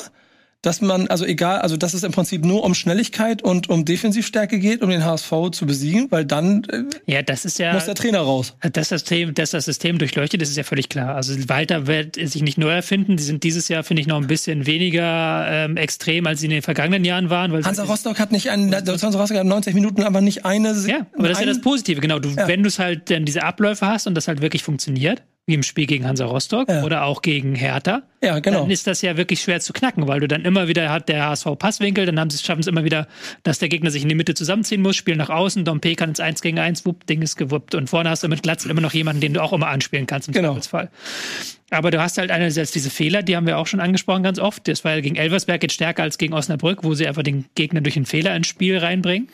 Dass man, also egal, also dass es im Prinzip nur um Schnelligkeit und um Defensivstärke geht, um den HSV zu besiegen, weil dann äh, ja, das ist ja, muss der Trainer raus. Dass das, System, dass das System durchleuchtet ist, ist ja völlig klar. Also Walter wird sich nicht neu erfinden. Die sind dieses Jahr, finde ich, noch ein bisschen weniger ähm, extrem, als sie in den vergangenen Jahren waren. Weil Hansa Rostock hat nicht einen, Hansa Rostock hat 90 Minuten, aber nicht eine. Ja, aber das ist ja das Positive, genau. Du, ja. Wenn du es halt dann diese Abläufe hast und das halt wirklich funktioniert, wie im Spiel gegen Hansa Rostock ja. oder auch gegen Hertha, ja, genau. dann ist das ja wirklich schwer zu knacken, weil du dann immer wieder hat der HSV Passwinkel, dann haben sie, schaffen es immer wieder, dass der Gegner sich in die Mitte zusammenziehen muss, spielen nach außen, Dompe kann ins 1 gegen 1, wupp, Ding ist gewuppt und vorne hast du mit Glatzel immer noch jemanden, den du auch immer anspielen kannst im genau. Zweifelsfall. Aber du hast halt einerseits diese Fehler, die haben wir auch schon angesprochen ganz oft. Das war ja gegen Elversberg jetzt stärker als gegen Osnabrück, wo sie einfach den Gegner durch einen Fehler ins Spiel reinbringen.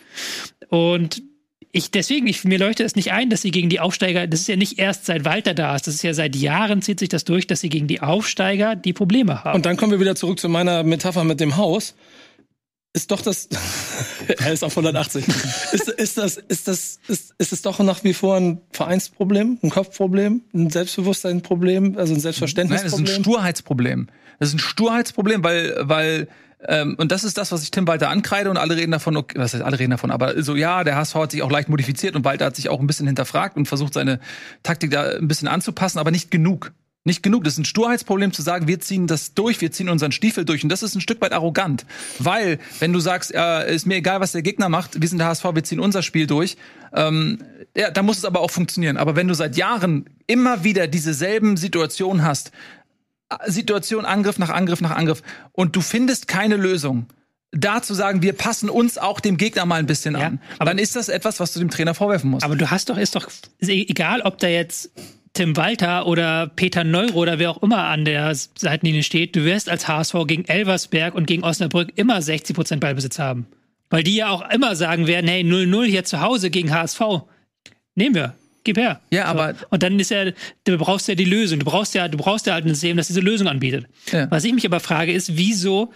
Und ich, deswegen, ich, mir leuchtet es nicht ein, dass sie gegen die Aufsteiger, das ist ja nicht erst seit Walter da ist, das ist ja seit Jahren zieht sich das durch, dass sie gegen die Aufsteiger die Probleme haben. Und dann kommen wir wieder zurück zu meiner Metapher mit dem Haus. Ist doch das, er ist auf 180. ist, ist das, ist das, ist, ist es doch nach wie vor ein Vereinsproblem, ein Kopfproblem, ein Selbstbewusstseinproblem, also ein Selbstverständnisproblem? Nein, das ist ein Sturheitsproblem. Das ist ein Sturheitsproblem, weil, weil ähm, und das ist das, was ich Tim Walter ankreide und alle reden davon, okay, was heißt alle reden davon, aber so ja, der HSV hat sich auch leicht modifiziert und Walter hat sich auch ein bisschen hinterfragt und versucht seine Taktik da ein bisschen anzupassen, aber nicht genug. Nicht genug. Das ist ein Sturheitsproblem zu sagen, wir ziehen das durch, wir ziehen unseren Stiefel durch. Und das ist ein Stück weit arrogant. Weil, wenn du sagst, äh, ist mir egal, was der Gegner macht, wir sind der HSV, wir ziehen unser Spiel durch, ähm, ja, da muss es aber auch funktionieren. Aber wenn du seit Jahren immer wieder dieselben Situationen hast, Situation, Angriff nach Angriff nach Angriff und du findest keine Lösung, da zu sagen, wir passen uns auch dem Gegner mal ein bisschen ja, an, aber dann ist das etwas, was du dem Trainer vorwerfen musst. Aber du hast doch, ist doch egal, ob da jetzt Tim Walter oder Peter Neuro oder wer auch immer an der Seitenlinie steht, du wirst als HSV gegen Elversberg und gegen Osnabrück immer 60 Prozent Ballbesitz haben. Weil die ja auch immer sagen werden, hey, 0-0 hier zu Hause gegen HSV. Nehmen wir gib her. Ja, aber. So. Und dann ist ja, du brauchst ja die Lösung. Du brauchst ja, du brauchst ja halt ein System, das diese Lösung anbietet. Ja. Was ich mich aber frage, ist, wieso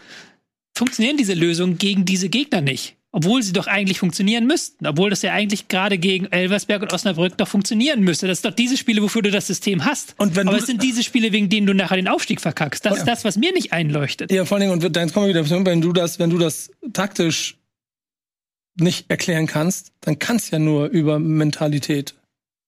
funktionieren diese Lösungen gegen diese Gegner nicht? obwohl sie doch eigentlich funktionieren müssten, obwohl das ja eigentlich gerade gegen Elversberg und Osnabrück doch funktionieren müsste. Das ist doch diese Spiele, wofür du das System hast. Und wenn Aber es sind diese Spiele, wegen denen du nachher den Aufstieg verkackst. Das ist das, was mir nicht einleuchtet. Ja, vor allen Dingen, und dann kommen wir wieder, wenn du das, wenn du das taktisch nicht erklären kannst, dann kann es ja nur über Mentalität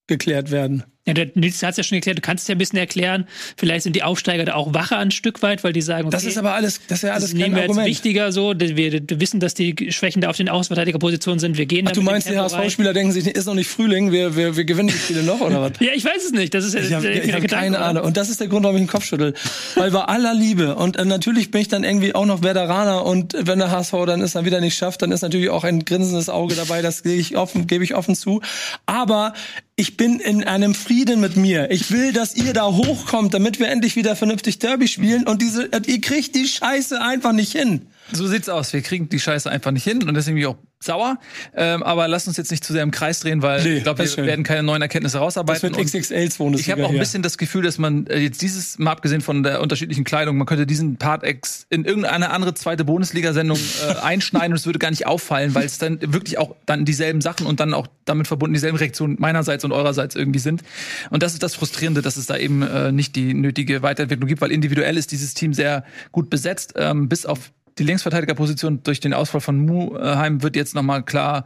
geklärt werden. Ja, der Nils hat es ja schon erklärt, du kannst es ja ein bisschen erklären. Vielleicht sind die Aufsteiger da auch wacher ein Stück weit, weil die sagen, okay, Das ist aber alles, das ist ja alles das kein nehmen wir jetzt Argument. wichtiger so. Wir, wir wissen, dass die Schwächen da auf den Außenverteidigerpositionen sind. Wir gehen Ach, du meinst, die. HSV-Spieler denken sich, ist noch nicht Frühling, wir, wir, wir gewinnen die Spiele noch, oder was? Ja, ich weiß es nicht. Das ist Ich habe hab keine? Ahnung. Und das ist der Grund, warum ich den Kopf schüttel. Weil bei aller Liebe und äh, natürlich bin ich dann irgendwie auch noch Werderaner und wenn der HSV dann es dann wieder nicht schafft, dann ist natürlich auch ein grinsendes Auge dabei, das gebe ich offen, gebe ich offen zu. Aber ich bin in einem Frieden mit mir. Ich will, dass ihr da hochkommt, damit wir endlich wieder vernünftig Derby spielen und diese, ihr kriegt die Scheiße einfach nicht hin. So sieht's aus. Wir kriegen die Scheiße einfach nicht hin und deswegen bin ich auch sauer. Ähm, aber lass uns jetzt nicht zu sehr im Kreis drehen, weil Nee, ich glaube, das wir schön. werden keine neuen Erkenntnisse Das rausarbeiten. wird Und XXL 2 ich habe auch ein bisschen das Gefühl, dass man äh, jetzt dieses, mal abgesehen von der unterschiedlichen Kleidung, man könnte diesen Part ex in irgendeine andere zweite Bundesliga-Sendung äh, einschneiden und es würde gar nicht auffallen, weil es dann wirklich auch dann dieselben Sachen und dann auch damit verbunden dieselben Reaktionen meinerseits und eurerseits irgendwie sind. Und das ist das Frustrierende, dass es da eben äh, nicht die nötige Weiterentwicklung gibt, weil individuell ist dieses Team sehr gut besetzt, ähm, bis auf die Linksverteidigerposition durch den Ausfall von Muheim wird jetzt nochmal klar,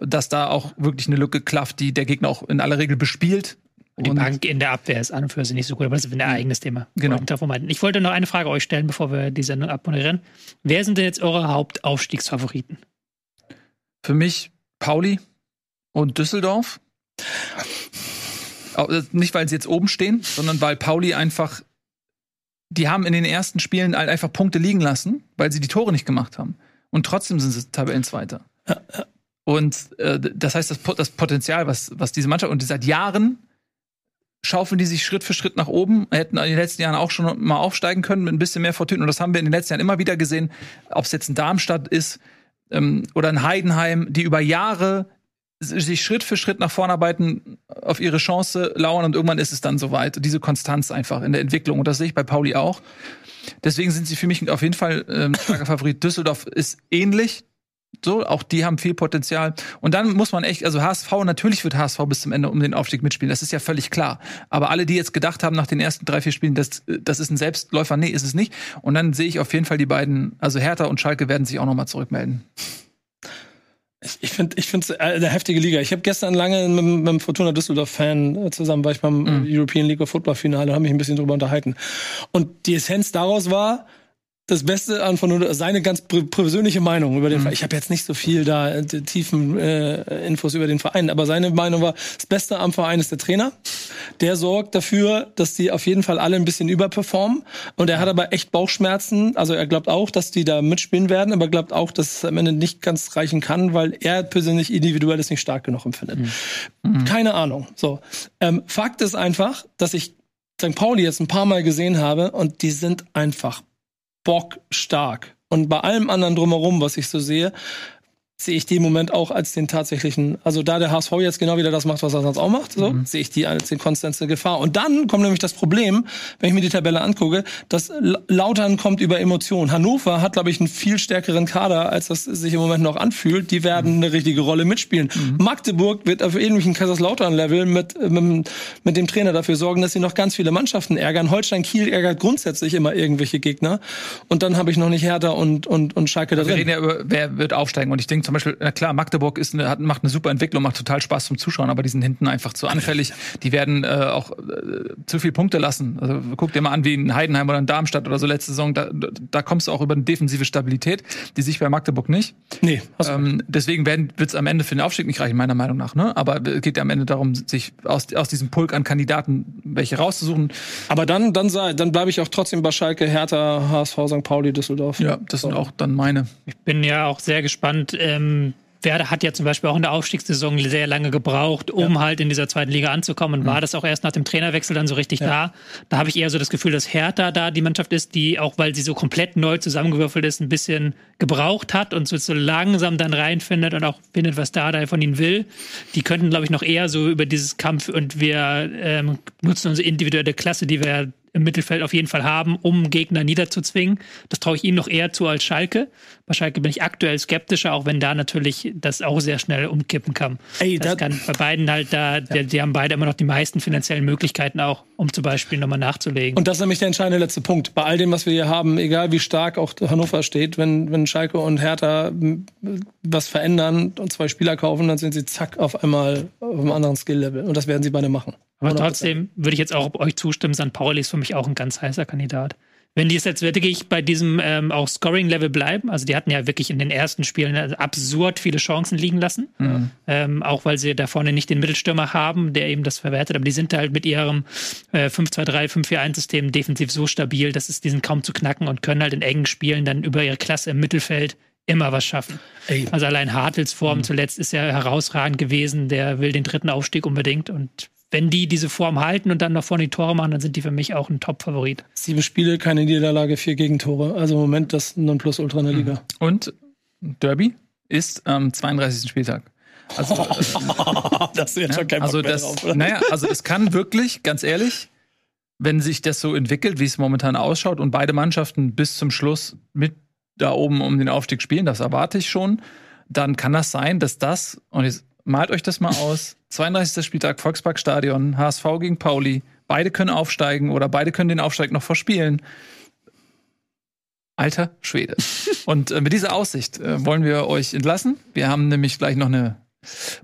dass da auch wirklich eine Lücke klafft, die der Gegner auch in aller Regel bespielt. Die Und- Bank in der Abwehr ist an und für sich nicht so gut, aber das ist ein eigenes Thema. Genau. Ich wollte noch eine Frage euch stellen, bevor wir die Sendung abmoderieren. Wer sind denn jetzt eure Hauptaufstiegsfavoriten? Für mich Pauli und Düsseldorf. Äh, Nicht, weil sie jetzt oben stehen, sondern weil Pauli einfach, die haben in den ersten Spielen halt einfach Punkte liegen lassen, weil sie die Tore nicht gemacht haben. Und trotzdem sind sie Tabellenzweiter. Und äh, das heißt, das, das Potenzial, was, was diese Mannschaft, und die seit Jahren schaufeln die sich Schritt für Schritt nach oben, hätten in den letzten Jahren auch schon mal aufsteigen können mit ein bisschen mehr Fortune. Und das haben wir in den letzten Jahren immer wieder gesehen, ob es jetzt ein Darmstadt ist ähm, oder ein Heidenheim, die über Jahre sich Schritt für Schritt nach vorne arbeiten, auf ihre Chance lauern und irgendwann ist es dann soweit. Diese Konstanz einfach in der Entwicklung. Und das sehe ich bei Pauli auch. Deswegen sind sie für mich auf jeden Fall ähm, starker Favorit. Düsseldorf ist ähnlich. So, auch die haben viel Potenzial. Und dann muss man echt, also HSV, natürlich wird HSV bis zum Ende um den Aufstieg mitspielen. Das ist ja völlig klar. Aber alle, die jetzt gedacht haben nach den ersten drei, vier Spielen, das, das ist ein Selbstläufer, nee, ist es nicht. Und dann sehe ich auf jeden Fall die beiden, also Hertha und Schalke werden sich auch nochmal zurückmelden. Ich- finde ich finde eine heftige Liga. Ich habe gestern lange mit, mit einem Fortuna Düsseldorf-Fan äh, zusammen, war ich beim Mhm. European League of Football Finale, haben mich ein bisschen drüber unterhalten. Und die Essenz daraus war, das Beste an von seine ganz persönliche Meinung über den Mhm. Verein. Ich habe jetzt nicht so viel da äh, tiefen äh, Infos über den Verein, aber seine Meinung war, das Beste am Verein ist der Trainer. Der sorgt dafür, dass die auf jeden Fall alle ein bisschen überperformen. Und er hat aber echt Bauchschmerzen. Also er glaubt auch, dass die da mitspielen werden, aber glaubt auch, dass es am Ende nicht ganz reichen kann, weil er persönlich individuell es nicht stark genug empfindet. Keine Ahnung. So. Ähm, Fakt ist einfach, dass ich St. Pauli jetzt ein paar Mal gesehen habe und die sind einfach bockstark. Und bei allem anderen drumherum, was ich so sehe, sehe ich die im Moment auch als den tatsächlichen, also da der HSV jetzt genau wieder das macht, was er sonst auch macht, so, sehe ich die als den konstante Gefahr. Und dann kommt nämlich das Problem, wenn ich mir die Tabelle angucke, dass Lautern kommt über Emotionen. Hannover hat, glaube ich, einen viel stärkeren Kader, als das sich im Moment noch anfühlt. Die werden eine richtige Rolle mitspielen. Magdeburg wird auf ähnlichem Kaiserslautern-Level mit, mit, mit dem Trainer dafür sorgen, dass sie noch ganz viele Mannschaften ärgern. Holstein Kiel ärgert grundsätzlich immer irgendwelche Gegner. Und dann habe ich noch nicht Hertha und, und, und Schalke da Wir drin. reden ja über, wer wird aufsteigen. Und ich denke zum Beispiel, na klar, Magdeburg ist eine, hat, macht eine super Entwicklung, macht total Spaß zum Zuschauen, aber die sind hinten einfach zu anfällig. Die werden äh, auch äh, zu viel Punkte lassen. Also guck dir mal an, wie in Heidenheim oder in Darmstadt oder so letzte Saison, da, da kommst du auch über eine defensive Stabilität, die sich bei Magdeburg nicht. Nee, hast du Ähm, deswegen wird es am Ende für den Aufstieg nicht reichen, meiner Meinung nach. Ne? Aber es geht ja am Ende darum, sich aus, aus diesem Pulk an Kandidaten welche rauszusuchen. Aber dann, dann, sei- dann bleibe ich auch trotzdem bei Schalke, Hertha, HSV, St. Pauli, Düsseldorf. Ja, das sind auch dann meine. Ich bin ja auch sehr gespannt. Ähm, Werder hat ja zum Beispiel auch in der Aufstiegssaison sehr lange gebraucht, um halt in dieser zweiten Liga anzukommen. Und war das auch erst nach dem Trainerwechsel dann so richtig da. Da habe ich eher so das Gefühl, dass Hertha da die Mannschaft ist, die auch, weil sie so komplett neu zusammengewürfelt ist, ein bisschen gebraucht hat und so, so langsam dann reinfindet und auch findet, was da da von ihnen will. Die könnten, glaube ich, noch eher so über dieses Kampf und wir ähm, nutzen unsere individuelle Klasse, die wir im Mittelfeld auf jeden Fall haben, um Gegner niederzuzwingen. Das traue ich ihnen noch eher zu als Schalke. Bei Schalke bin ich aktuell skeptischer, auch wenn da natürlich das auch sehr schnell umkippen kann. Ey, das kann bei beiden halt da, ja. die, die, haben beide immer noch die meisten finanziellen Möglichkeiten auch, um zum Beispiel nochmal nachzulegen. Und das ist nämlich der entscheidende letzte Punkt. Bei all dem, was wir hier haben, egal wie stark auch Hannover steht, wenn, wenn Schalke und Hertha was verändern und zwei Spieler kaufen, dann sind sie zack auf einmal auf einem anderen Skill-Level. Und das werden sie beide machen. Aber trotzdem würde ich jetzt auch euch zustimmen, St. Pauli ist für mich auch ein ganz heißer Kandidat. Wenn die jetzt wirklich bei diesem ähm, auch Scoring-Level bleiben, also die hatten ja wirklich in den ersten Spielen also absurd viele Chancen liegen lassen, mhm. ähm, auch weil sie da vorne nicht den Mittelstürmer haben, der eben das verwertet, aber die sind halt mit ihrem äh, 5-2-3, 5-4-1-System defensiv so stabil, dass es diesen kaum zu knacken und können halt in engen Spielen dann über ihre Klasse im Mittelfeld immer was schaffen. Ey. Also allein Hartels Form mhm. zuletzt ist ja herausragend gewesen, der will den dritten Aufstieg unbedingt und wenn die diese Form halten und dann noch vorne die Tore machen, dann sind die für mich auch ein Top-Favorit. Sieben Spiele, keine Niederlage, vier Gegentore. Also im Moment das Nonplusultra in der Liga. Und Derby ist am 32. Spieltag. Also, das wird ja, schon kein also das, drauf, Naja, also es kann wirklich, ganz ehrlich, wenn sich das so entwickelt, wie es momentan ausschaut und beide Mannschaften bis zum Schluss mit da oben um den Aufstieg spielen, das erwarte ich schon, dann kann das sein, dass das, und jetzt malt euch das mal aus, 32. Spieltag, Volksparkstadion, HSV gegen Pauli. Beide können aufsteigen oder beide können den Aufsteig noch verspielen. Alter Schwede. Und äh, mit dieser Aussicht äh, wollen wir euch entlassen. Wir haben nämlich gleich noch eine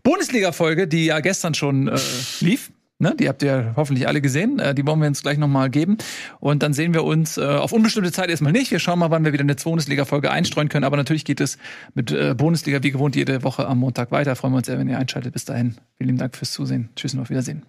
Bundesliga-Folge, die ja gestern schon äh, lief. Ne, die habt ihr hoffentlich alle gesehen. Äh, die wollen wir uns gleich nochmal geben. Und dann sehen wir uns äh, auf unbestimmte Zeit erstmal nicht. Wir schauen mal, wann wir wieder eine Bundesliga-Folge einstreuen können. Aber natürlich geht es mit äh, Bundesliga wie gewohnt jede Woche am Montag weiter. Freuen wir uns sehr, wenn ihr einschaltet. Bis dahin. Vielen Dank fürs Zusehen. Tschüss und auf Wiedersehen.